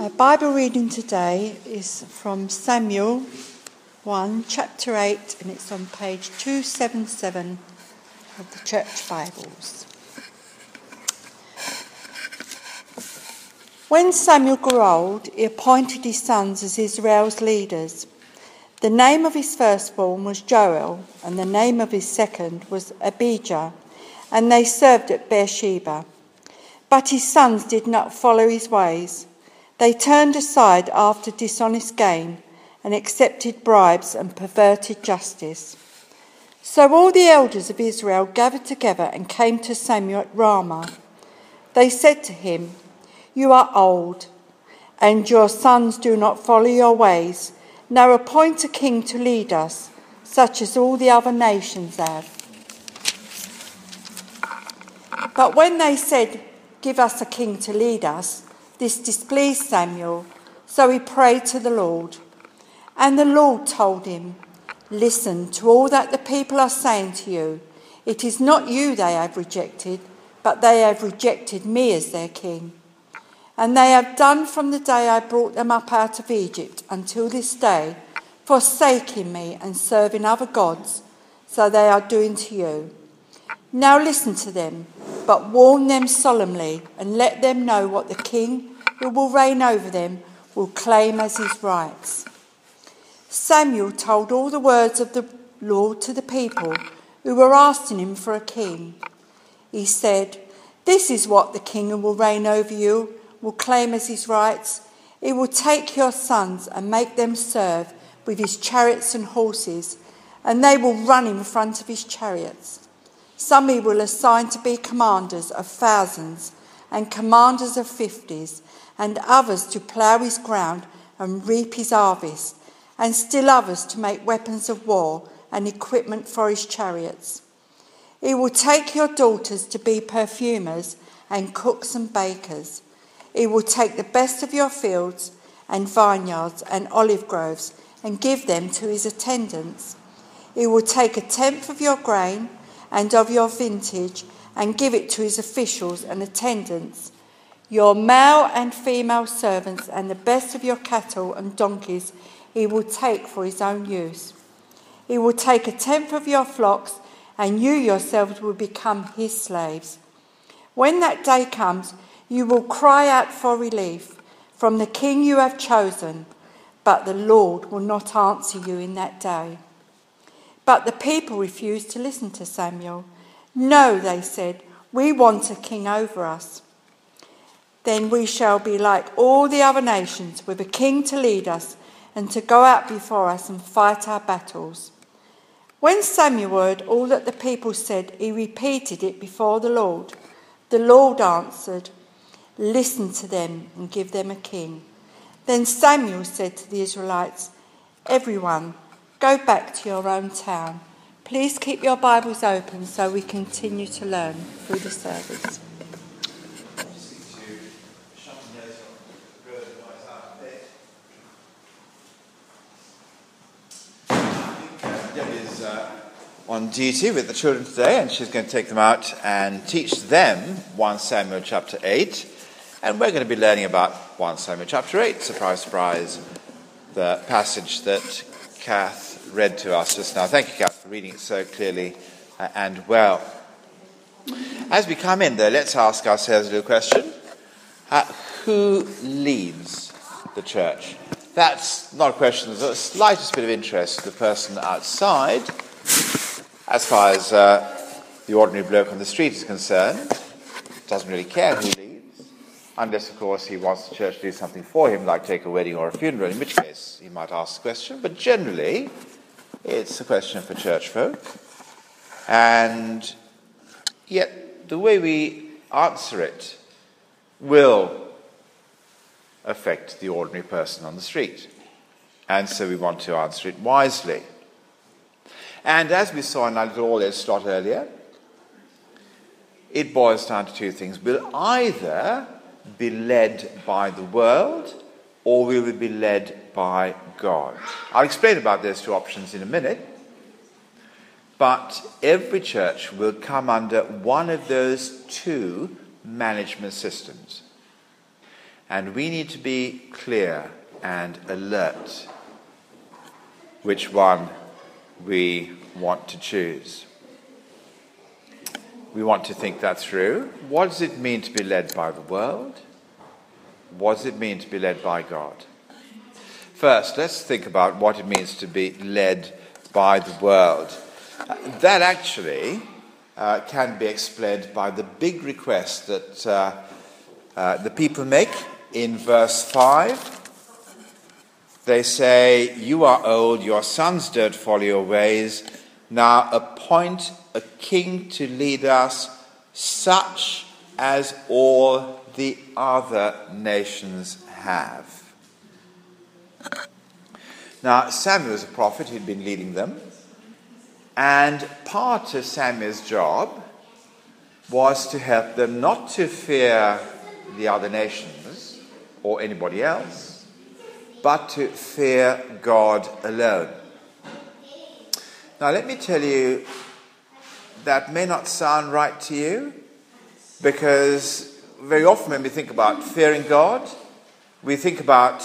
Our Bible reading today is from Samuel 1, chapter 8, and it's on page 277 of the Church Bibles. When Samuel grew old, he appointed his sons as Israel's leaders. The name of his firstborn was Joel, and the name of his second was Abijah, and they served at Beersheba. But his sons did not follow his ways. They turned aside after dishonest gain and accepted bribes and perverted justice. So all the elders of Israel gathered together and came to Samuel at Ramah. They said to him, You are old, and your sons do not follow your ways. Now appoint a king to lead us, such as all the other nations have. But when they said, Give us a king to lead us, this displeased Samuel, so he prayed to the Lord. And the Lord told him, Listen to all that the people are saying to you. It is not you they have rejected, but they have rejected me as their king. And they have done from the day I brought them up out of Egypt until this day, forsaking me and serving other gods, so they are doing to you. Now listen to them, but warn them solemnly and let them know what the king who will reign over them will claim as his rights. Samuel told all the words of the Lord to the people who were asking him for a king. He said, This is what the king who will reign over you will claim as his rights. He will take your sons and make them serve with his chariots and horses, and they will run in front of his chariots. Some he will assign to be commanders of thousands and commanders of fifties, and others to plough his ground and reap his harvest, and still others to make weapons of war and equipment for his chariots. He will take your daughters to be perfumers and cooks and bakers. He will take the best of your fields and vineyards and olive groves and give them to his attendants. He will take a tenth of your grain and of your vintage, and give it to his officials and attendants, your male and female servants, and the best of your cattle and donkeys he will take for his own use. He will take a tenth of your flocks, and you yourselves will become his slaves. When that day comes, you will cry out for relief from the king you have chosen, but the Lord will not answer you in that day. But the people refused to listen to Samuel. No, they said, we want a king over us. Then we shall be like all the other nations, with a king to lead us and to go out before us and fight our battles. When Samuel heard all that the people said, he repeated it before the Lord. The Lord answered, Listen to them and give them a king. Then Samuel said to the Israelites, Everyone, Go back to your own town. Please keep your Bibles open so we continue to learn through the service. is uh, on duty with the children today, and she's going to take them out and teach them 1 Samuel chapter 8. And we're going to be learning about 1 Samuel chapter 8. Surprise, surprise, the passage that Kath read to us just now. Thank you, Kath, for reading it so clearly uh, and well. As we come in, though, let's ask ourselves a little question uh, Who leads the church? That's not a question of the slightest bit of interest to the person outside, as far as uh, the ordinary bloke on the street is concerned. Doesn't really care who leads, unless, of course, he wants the church to do something for him, like take a wedding or a funeral, in which case he might ask the question. But generally, it's a question for church folk. And yet, the way we answer it will affect the ordinary person on the street. And so we want to answer it wisely. And as we saw in our little all slot earlier, it boils down to two things. We'll either be led by the world or we will be led by God. I'll explain about those two options in a minute. But every church will come under one of those two management systems. And we need to be clear and alert which one we want to choose. We want to think that through. What does it mean to be led by the world? What does it mean to be led by God? First, let's think about what it means to be led by the world. That actually uh, can be explained by the big request that uh, uh, the people make in verse 5. They say, You are old, your sons don't follow your ways. Now appoint a king to lead us, such as all the other nations have. Now, Samuel was a prophet, he'd been leading them. And part of Samuel's job was to help them not to fear the other nations or anybody else, but to fear God alone. Now, let me tell you, that may not sound right to you because very often when we think about fearing God, we think about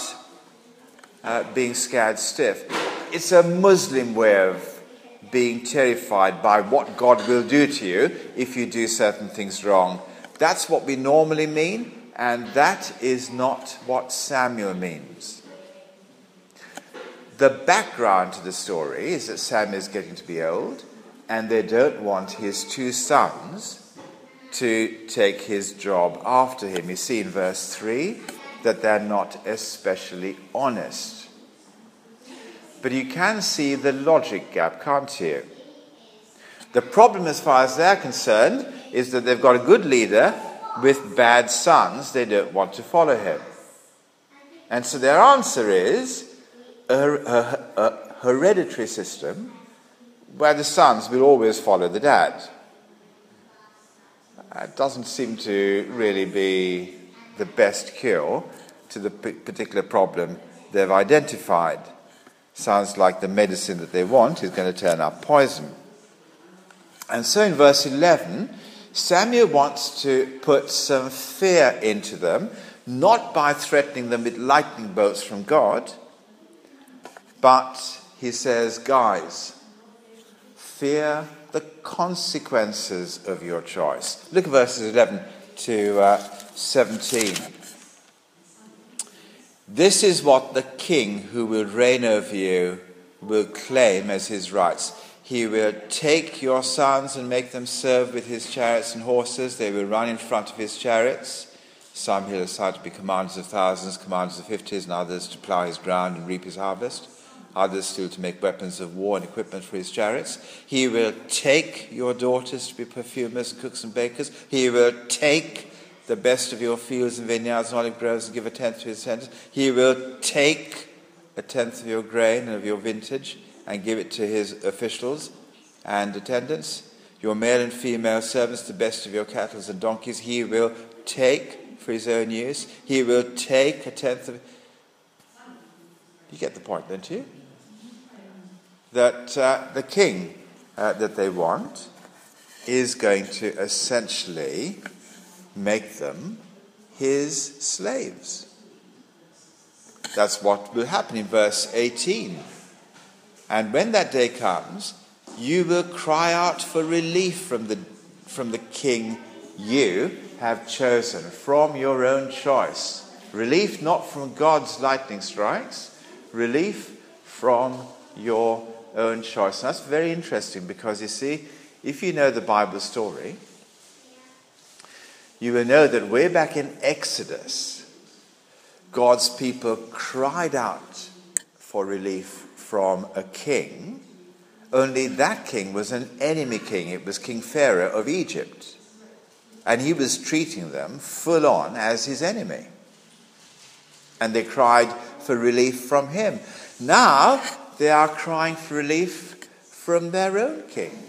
uh, being scared stiff. It's a Muslim way of being terrified by what God will do to you if you do certain things wrong. That's what we normally mean, and that is not what Samuel means. The background to the story is that Sam is getting to be old, and they don't want his two sons to take his job after him. You see in verse 3 that they're not especially honest. But you can see the logic gap, can't you? The problem, as far as they're concerned, is that they've got a good leader with bad sons. They don't want to follow him. And so their answer is a, a, a hereditary system where the sons will always follow the dad. It doesn't seem to really be the best cure to the particular problem they've identified. Sounds like the medicine that they want is going to turn up poison. And so in verse 11, Samuel wants to put some fear into them, not by threatening them with lightning bolts from God, but he says, guys, fear the consequences of your choice. Look at verses 11 to uh, 17. This is what the king who will reign over you will claim as his rights. He will take your sons and make them serve with his chariots and horses. They will run in front of his chariots. Some he'll assign to be commanders of thousands, commanders of fifties, and others to plough his ground and reap his harvest others still to make weapons of war and equipment for his chariots. He will take your daughters to be perfumers, cooks, and bakers. He will take the best of your fields and vineyards and olive groves and give a tenth to his tenants. He will take a tenth of your grain and of your vintage and give it to his officials and attendants. Your male and female servants, the best of your cattle and donkeys, he will take for his own use. He will take a tenth of. You get the point, don't you? That uh, the king uh, that they want is going to essentially make them his slaves. That's what will happen in verse 18. And when that day comes, you will cry out for relief from the, from the king you have chosen, from your own choice. Relief not from God's lightning strikes, relief from your own choice. And that's very interesting because you see, if you know the Bible story, you will know that way back in Exodus, God's people cried out for relief from a king, only that king was an enemy king. It was King Pharaoh of Egypt. And he was treating them full on as his enemy. And they cried for relief from him. Now, they are crying for relief from their own king.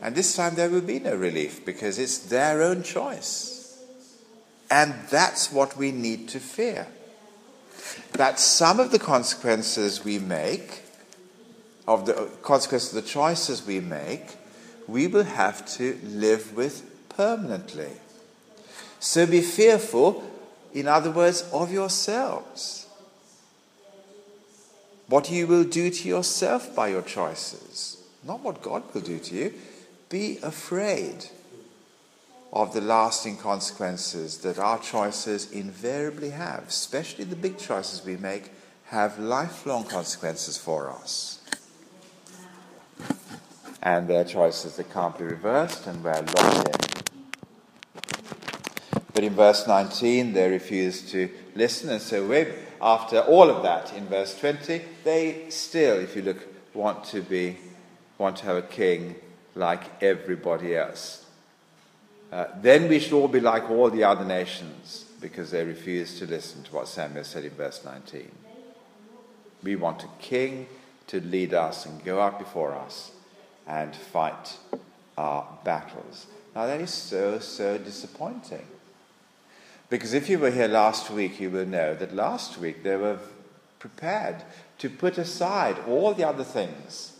And this time there will be no relief because it's their own choice. And that's what we need to fear. That some of the consequences we make, of the consequences of the choices we make, we will have to live with permanently. So be fearful in other words, of yourselves. What you will do to yourself by your choices, not what God will do to you. Be afraid of the lasting consequences that our choices invariably have, especially the big choices we make, have lifelong consequences for us. And they're choices that can't be reversed and we're locked in. But in verse 19, they refuse to listen, and so after all of that, in verse 20, they still, if you look, want to be, want to have a king like everybody else. Uh, then we should all be like all the other nations because they refused to listen to what Samuel said in verse 19. We want a king to lead us and go out before us and fight our battles. Now, that is so, so disappointing. Because if you were here last week, you will know that last week they were prepared to put aside all the other things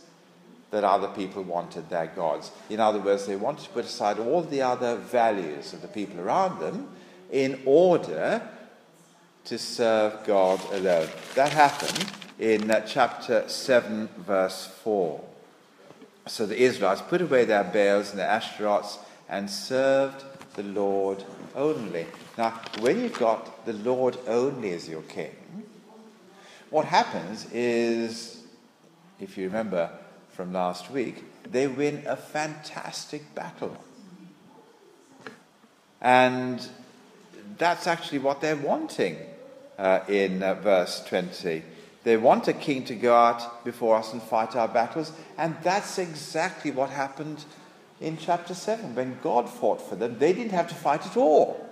that other people wanted their gods. In other words, they wanted to put aside all the other values of the people around them in order to serve God alone. That happened in uh, chapter 7, verse 4. So the Israelites put away their Baals and their Ashtaroths and served the Lord only. Now, when you've got the Lord only as your king, what happens is, if you remember, from last week, they win a fantastic battle. And that's actually what they're wanting uh, in uh, verse 20. They want a king to go out before us and fight our battles, and that's exactly what happened in chapter 7. When God fought for them, they didn't have to fight at all.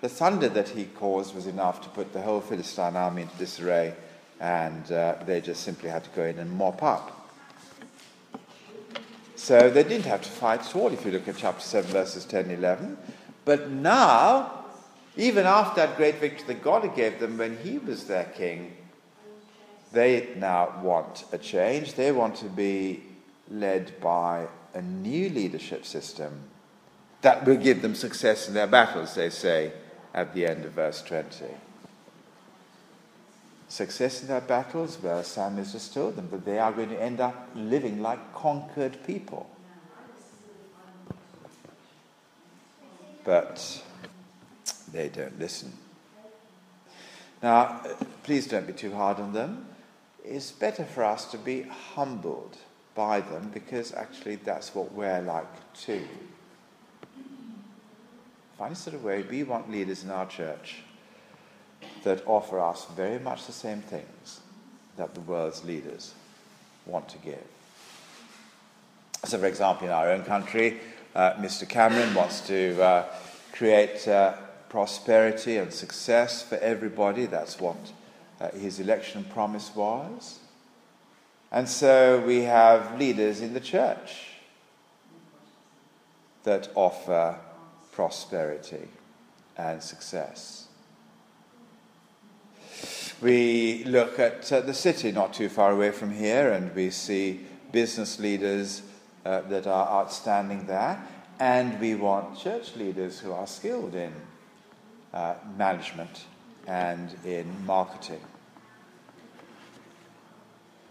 The thunder that he caused was enough to put the whole Philistine army into disarray, and uh, they just simply had to go in and mop up. So they didn't have to fight at all if you look at chapter 7, verses 10 and 11. But now, even after that great victory that God gave them when he was their king, they now want a change. They want to be led by a new leadership system that will give them success in their battles, they say at the end of verse 20 success in their battles? Well, Sam has just told them, but they are going to end up living like conquered people. But they don't listen. Now, uh, please don't be too hard on them. It's better for us to be humbled by them because actually that's what we're like too. Find a sort of way we want leaders in our church that offer us very much the same things that the world's leaders want to give. So, for example, in our own country, uh, Mr. Cameron wants to uh, create uh, prosperity and success for everybody. That's what uh, his election promise was. And so we have leaders in the church that offer prosperity and success. We look at uh, the city not too far away from here, and we see business leaders uh, that are outstanding there, and we want church leaders who are skilled in uh, management and in marketing.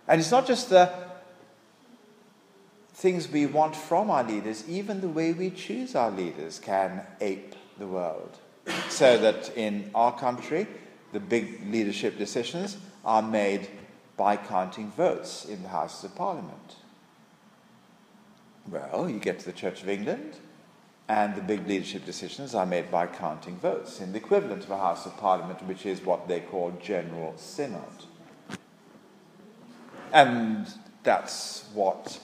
And it's not just the things we want from our leaders, even the way we choose our leaders can ape the world. So that in our country, the big leadership decisions are made by counting votes in the Houses of Parliament. Well, you get to the Church of England, and the big leadership decisions are made by counting votes in the equivalent of a House of Parliament, which is what they call General Synod. And that's what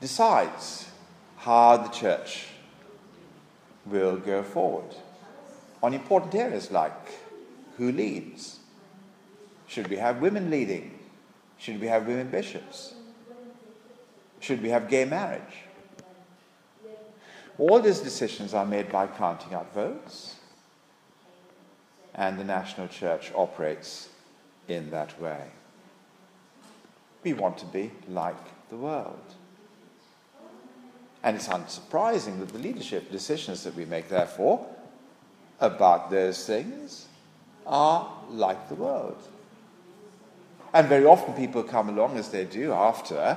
decides how the church will go forward on important areas like who leads? Should we have women leading? Should we have women bishops? Should we have gay marriage? All these decisions are made by counting out votes, and the national church operates in that way. We want to be like the world. And it's unsurprising that the leadership decisions that we make, therefore, about those things are like the world. And very often people come along, as they do after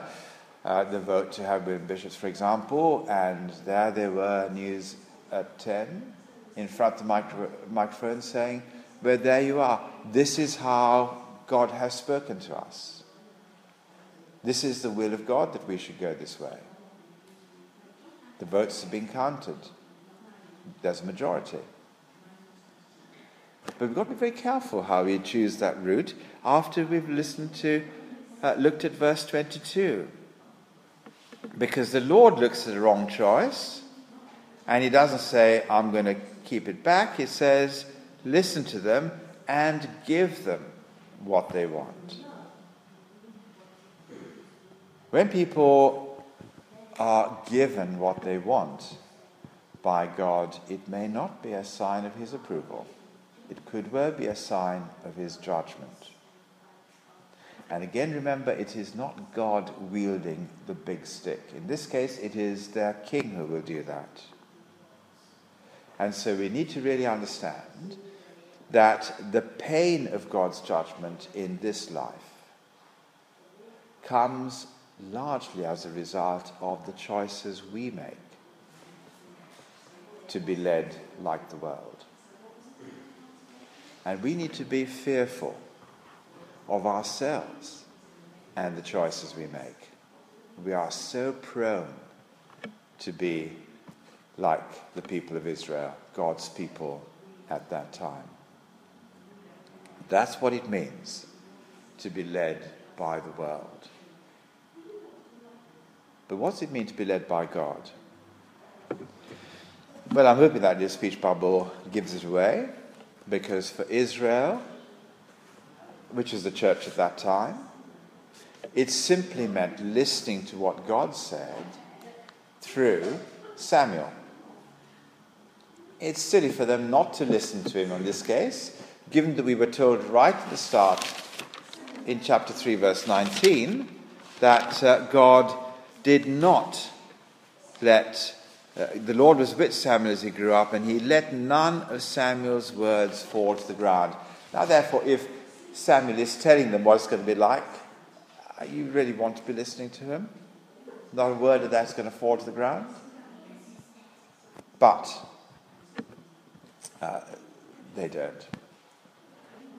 uh, the vote to have women bishops, for example, and there they were, news at 10, in front of the micro- microphone saying, But there you are. This is how God has spoken to us. This is the will of God that we should go this way. The votes have been counted. There's a majority. But we've got to be very careful how we choose that route after we've listened to, uh, looked at verse 22. Because the Lord looks at the wrong choice, and He doesn't say, I'm going to keep it back. He says, listen to them and give them what they want. When people are given what they want by God, it may not be a sign of His approval. It could well be a sign of His judgment. And again, remember, it is not God wielding the big stick. In this case, it is their king who will do that. And so we need to really understand that the pain of God's judgment in this life comes largely as a result of the choices we make to be led like the world. And we need to be fearful of ourselves and the choices we make. We are so prone to be like the people of Israel, God's people at that time. That's what it means to be led by the world. But what does it mean to be led by God? Well, I'm hoping that this speech bubble gives it away, because for Israel, which is the church at that time, it simply meant listening to what God said through Samuel. It's silly for them not to listen to him in this case, given that we were told right at the start in chapter 3, verse 19, that uh, God did not let, uh, the Lord was with Samuel as he grew up, and he let none of Samuel's words fall to the ground. Now, therefore, if Samuel is telling them what it's going to be like, uh, you really want to be listening to him? Not a word of that's going to fall to the ground? But uh, they don't.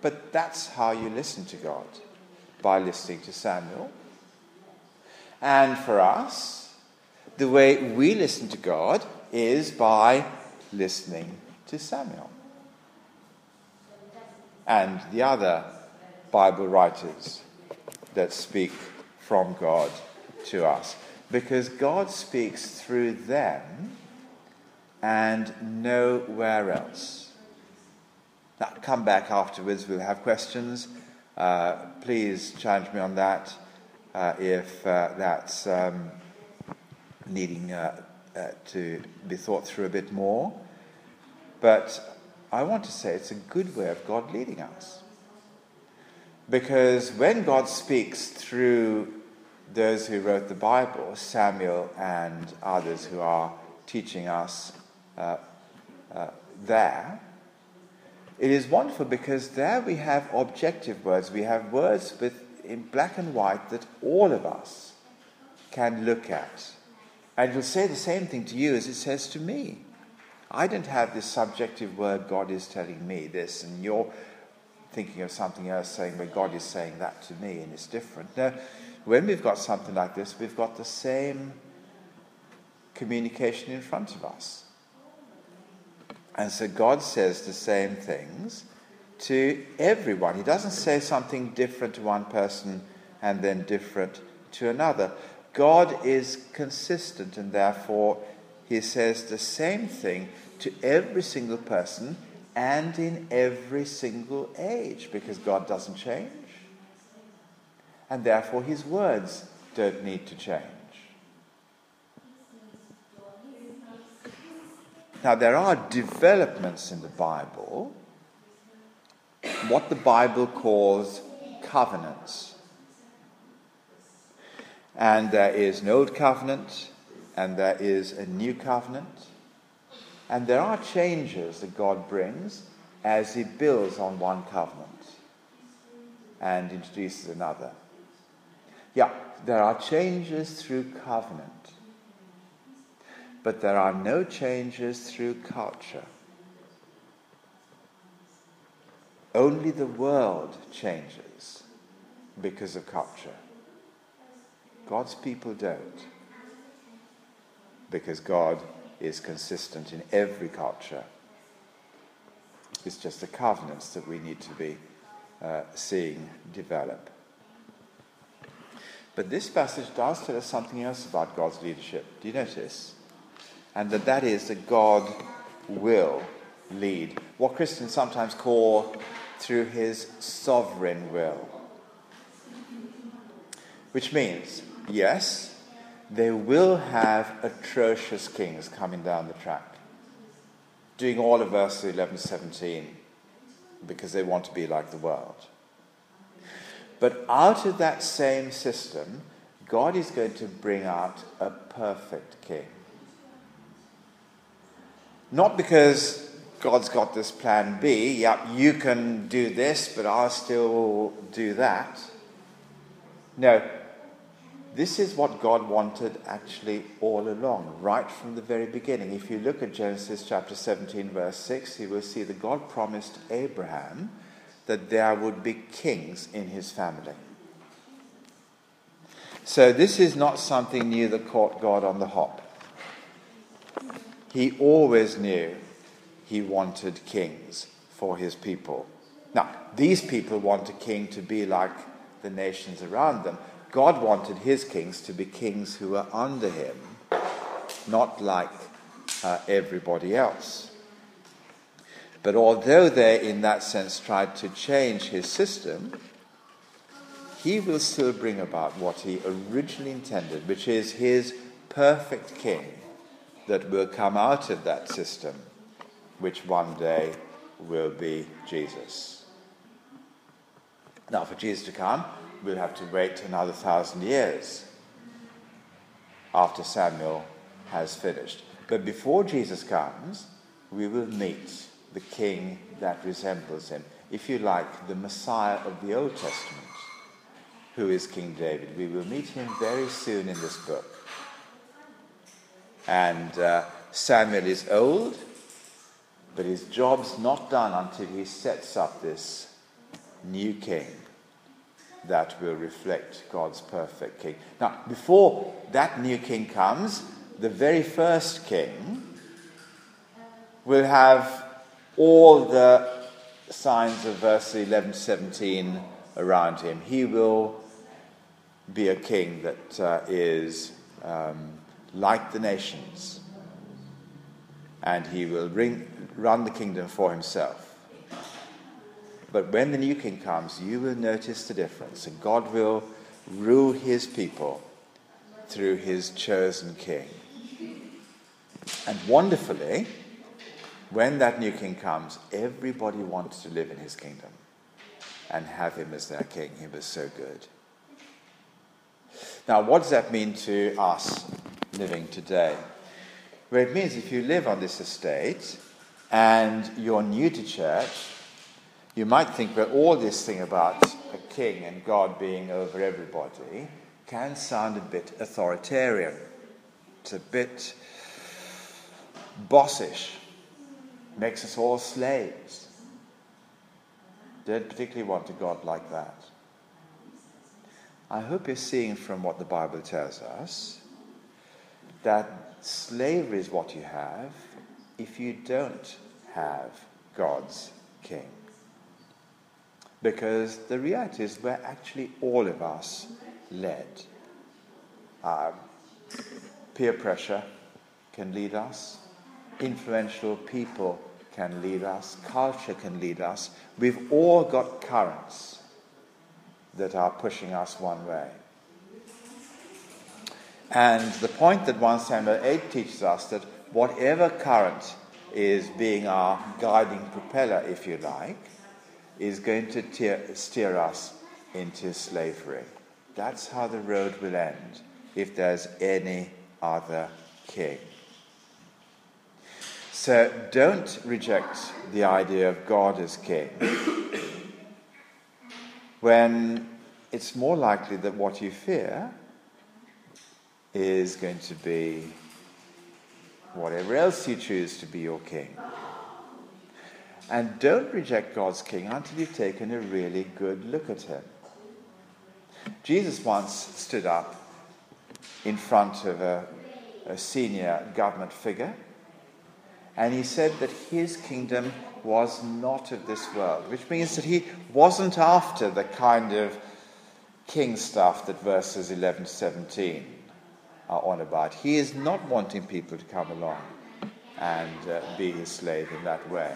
But that's how you listen to God, by listening to Samuel. And for us, the way we listen to God is by listening to Samuel and the other Bible writers that speak from God to us. Because God speaks through them and nowhere else. Now, come back afterwards, we'll have questions. Uh, please challenge me on that if uh, that's um, needing uh, uh, to be thought through a bit more. But I want to say it's a good way of God leading us. Because when God speaks through those who wrote the Bible, Samuel and others who are teaching us uh, uh, there, it is wonderful because there we have objective words. We have words with, in black and white that all of us can look at. And it will say the same thing to you as it says to me. I don't have this subjective word, God is telling me this, and you're thinking of something else saying, well, God is saying that to me, and it's different. No, when we've got something like this, we've got the same communication in front of us. And so God says the same things to everyone. He doesn't say something different to one person and then different to another. God is consistent, and therefore he says the same thing to every single person and in every single age because God doesn't change. And therefore his words don't need to change. Now, there are developments in the Bible, what the Bible calls covenants. And there is an old covenant and there is a new covenant. And there are changes that God brings as he builds on one covenant and introduces another. Yeah, there are changes through covenant, but there are no changes through culture. Only the world changes because of culture. God's people don't. Because God is consistent in every culture. It's just the covenants that we need to be uh, seeing develop. But this passage does tell us something else about God's leadership. Do you notice? And that that is that God will lead. What Christians sometimes call through his sovereign will. Which means, yes, they will have atrocious kings coming down the track, doing all of verse 11 17 because they want to be like the world. But out of that same system, God is going to bring out a perfect king. Not because God's got this plan B, yep, you can do this, but I'll still do that. No, this is what God wanted actually all along, right from the very beginning. If you look at Genesis chapter 17, verse 6, you will see that God promised Abraham that there would be kings in his family. So this is not something new that caught God on the hop. He always knew he wanted kings for his people. Now, these people want a king to be like the nations around them. God wanted his kings to be kings who were under him, not like uh, everybody else. But although they, in that sense, tried to change his system, he will still bring about what he originally intended, which is his perfect king that will come out of that system which one day will be Jesus. Now, for Jesus to come, we'll have to wait another thousand years after Samuel has finished. But before Jesus comes, we will meet the king that resembles him. If you like, the Messiah of the Old Testament, who is King David. We will meet him very soon in this book. And uh, Samuel is old, but his job's not done until he sets up this new king that will reflect God's perfect king. Now, before that new king comes, the very first king will have all the signs of verse 11 17 around him. He will be a king that uh, is um, like the nations, and he will bring, run the kingdom for himself. But when the new king comes, you will notice the difference, and God will rule his people through his chosen king. And wonderfully, when that new king comes, everybody wants to live in his kingdom and have him as their king. He was so good. Now, what does that mean to us living today? Well, it means if you live on this estate and you're new to church, you might think that all this thing about a king and God being over everybody can sound a bit authoritarian. It's a bit bossish, makes us all slaves. Don't particularly want a God like that. I hope you're seeing from what the Bible tells us that slavery is what you have if you don't have God's king. Because the reality is we're actually all of us led. Um, peer pressure can lead us, influential people can lead us, culture can lead us. We've all got currents that are pushing us one way. And the point that 1 Samuel 8 teaches us that whatever current is being our guiding propeller, if you like, is going to tear, steer us into slavery. That's how the road will end if there's any other king. So don't reject the idea of God as king when it's more likely that what you fear is going to be whatever else you choose to be your king. And don't reject God's king until you've taken a really good look at him. Jesus once stood up in front of a, a senior government figure and he said that his kingdom was not of this world, which means that he wasn't after the kind of king stuff that verses 11 to 17 are on about. He is not wanting people to come along and uh, be his slave in that way,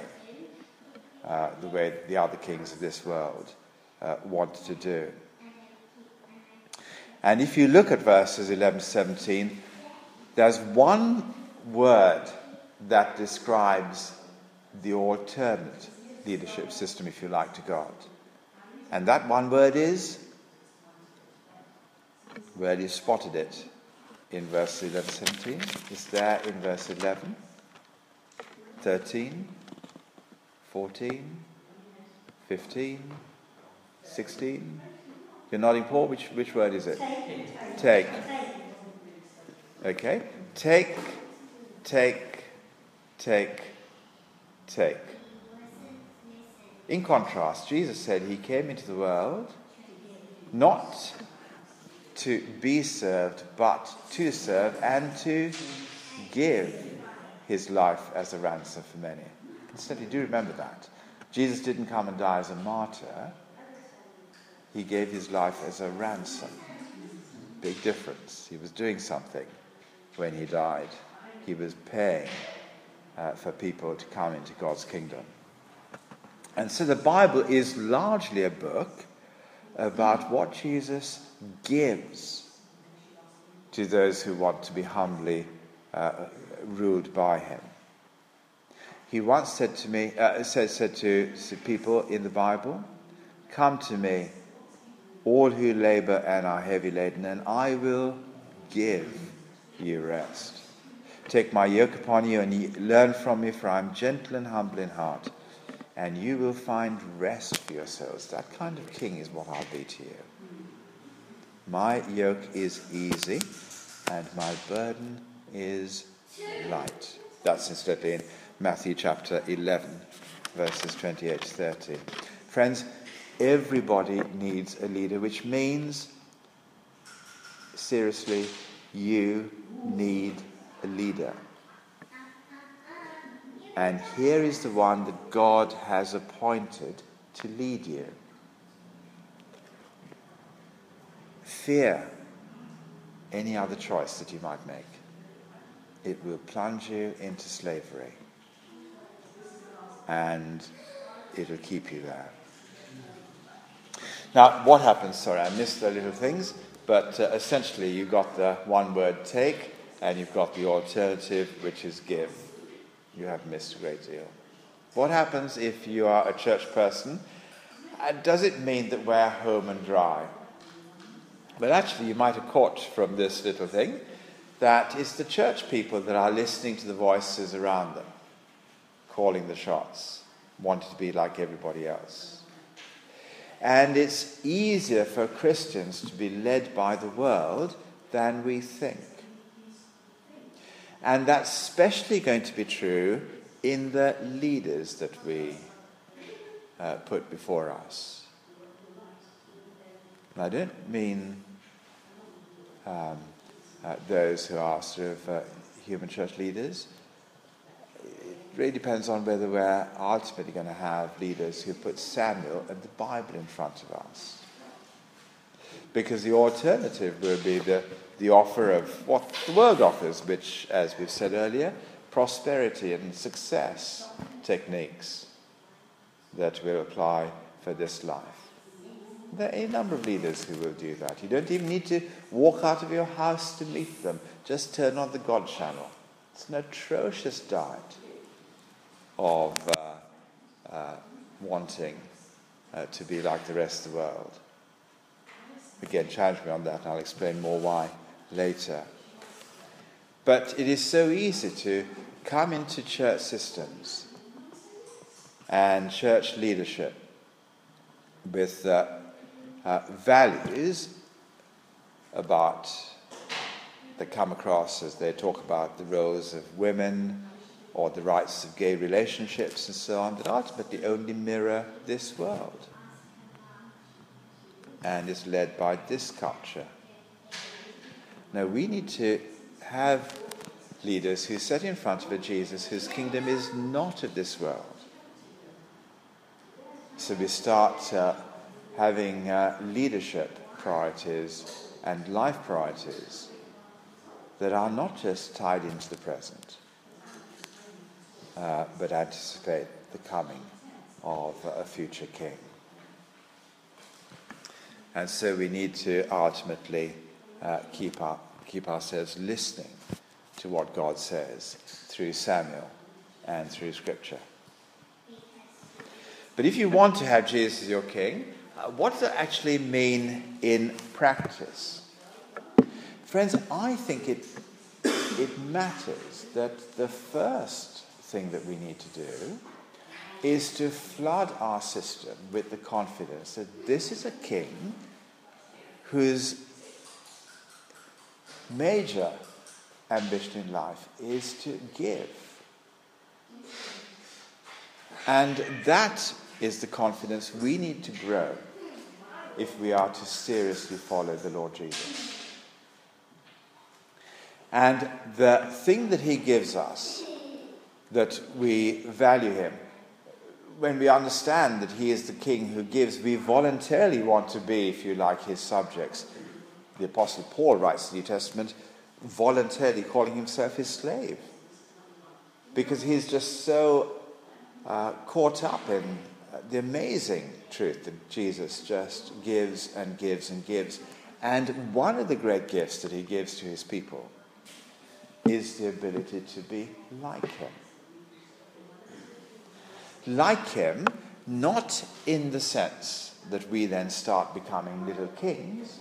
uh, the way the other kings of this world uh, want to do. And if you look at verses 11 to 17, there's one word that describes the alternate leadership system, if you like, to God. And that one word is, where you spotted it in verse 11, 17. It's there in verse 11, 13, 14, 15, 16. You're nodding, Paul. Which, which word is it? Take. Okay. Take, take, take, take. In contrast, Jesus said he came into the world not to be served, but to serve and to give his life as a ransom for many. Incidentally, do remember that. Jesus didn't come and die as a martyr, he gave his life as a ransom. Big difference. He was doing something when he died, he was paying uh, for people to come into God's kingdom. And so the Bible is largely a book about what Jesus gives to those who want to be humbly uh, ruled by him. He once said to me, uh, said, said to, people in the Bible, Come to me, all who labor and are heavy laden, and I will give you rest. Take my yoke upon you and learn from me, for I am gentle and humble in heart, and you will find rest for yourselves. That kind of king is what I'll be to you. My yoke is easy, and my burden is light. That's incidentally in Matthew chapter 11, verses 28 to 30. Friends, everybody needs a leader, which means, seriously, you need a leader. And here is the one that God has appointed to lead you. Fear any other choice that you might make. It will plunge you into slavery. And it'll keep you there. Now, what happens? Sorry, I missed the little things, but uh, essentially, you've got the one word take, and you've got the alternative, which is give. You have missed a great deal. What happens if you are a church person? Uh, does it mean that we're home and dry? But actually, you might have caught from this little thing that it's the church people that are listening to the voices around them, calling the shots, wanting to be like everybody else. And it's easier for Christians to be led by the world than we think. And that's especially going to be true in the leaders that we uh, put before us. And I don't mean um, uh, those who are sort of uh, human church leaders. It really depends on whether we're ultimately going to have leaders who put Samuel and the Bible in front of us. Because the alternative will be the the offer of what the world offers, which, as we've said earlier, prosperity and success techniques that will apply for this life. There are a number of leaders who will do that. You don't even need to walk out of your house to meet them. Just turn on the God channel. It's an atrocious diet of uh, uh, wanting uh, to be like the rest of the world. Again, challenge me on that, and I'll explain more why later. But it is so easy to come into church systems and church leadership with uh, uh, values about that come across as they talk about the roles of women or the rights of gay relationships and so on that ultimately only mirror this world and is led by this culture. Now we need to have leaders who set in front of a Jesus whose kingdom is not of this world. So we start uh, having uh, leadership priorities and life priorities that are not just tied into the present, uh, but anticipate the coming of a future king. And so we need to ultimately uh, keep, up, keep ourselves listening to what God says through Samuel and through Scripture. But if you want to have Jesus as your king, uh, what does it actually mean in practice? Friends, I think it, it matters that the first thing that we need to do is to flood our system with the confidence that this is a king whose major ambition in life is to give. And that is the confidence we need to grow if we are to seriously follow the Lord Jesus. And the thing that he gives us, that we value him, when we understand that he is the king who gives, we voluntarily want to be, if you like, his subjects. The Apostle Paul writes the New Testament, voluntarily calling himself his slave. Because he's just so uh, caught up in the amazing truth that Jesus just gives and gives and gives. And one of the great gifts that he gives to his people is the ability to be like him. Like him, not in the sense that we then start becoming little kings,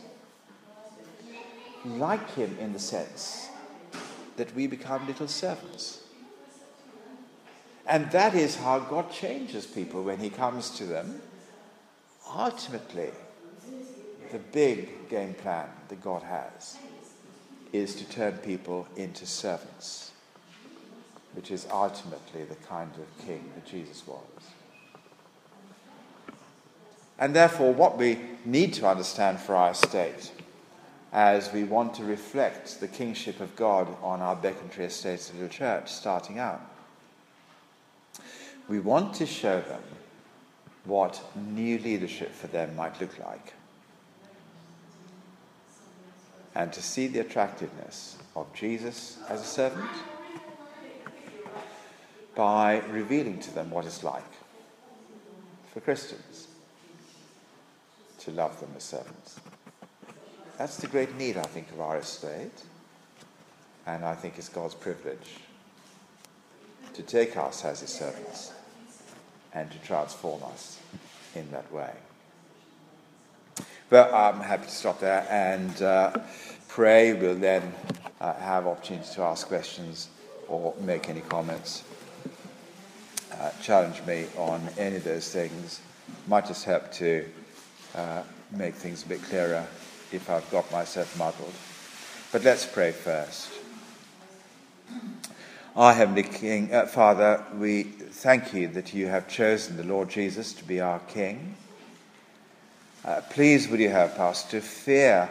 like him in the sense that we become little servants. And that is how God changes people when he comes to them. Ultimately, the big game plan that God has is to turn people into servants, which is ultimately the kind of king that Jesus was. And therefore, what we need to understand for our state, as we want to reflect the kingship of God on our Becontree Estates Little Church starting out, we want to show them what new leadership for them might look like and to see the attractiveness of Jesus as a servant by revealing to them what it's like for Christians to love them as servants. That's the great need, I think, of our estate, and I think it's God's privilege to take us as his servants and to transform us in that way. But I'm happy to stop there and uh, pray. We'll then uh, have opportunity to ask questions or make any comments. Uh, challenge me on any of those things. Might just help to uh, make things a bit clearer if I've got myself muddled. But let's pray first. Our Heavenly King, uh, Father, we thank you that you have chosen the Lord Jesus to be our King. Uh, please, would you help us to fear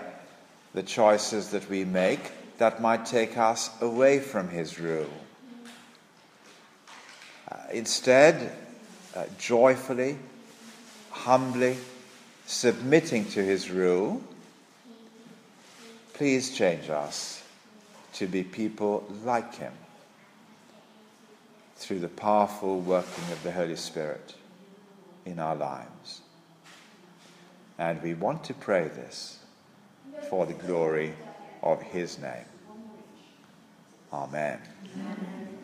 the choices that we make that might take us away from His rule? Uh, instead, uh, joyfully, humbly, submitting to His rule, please change us to be people like Him through the powerful working of the Holy Spirit in our lives. And we want to pray this for the glory of his name. Amen. Amen.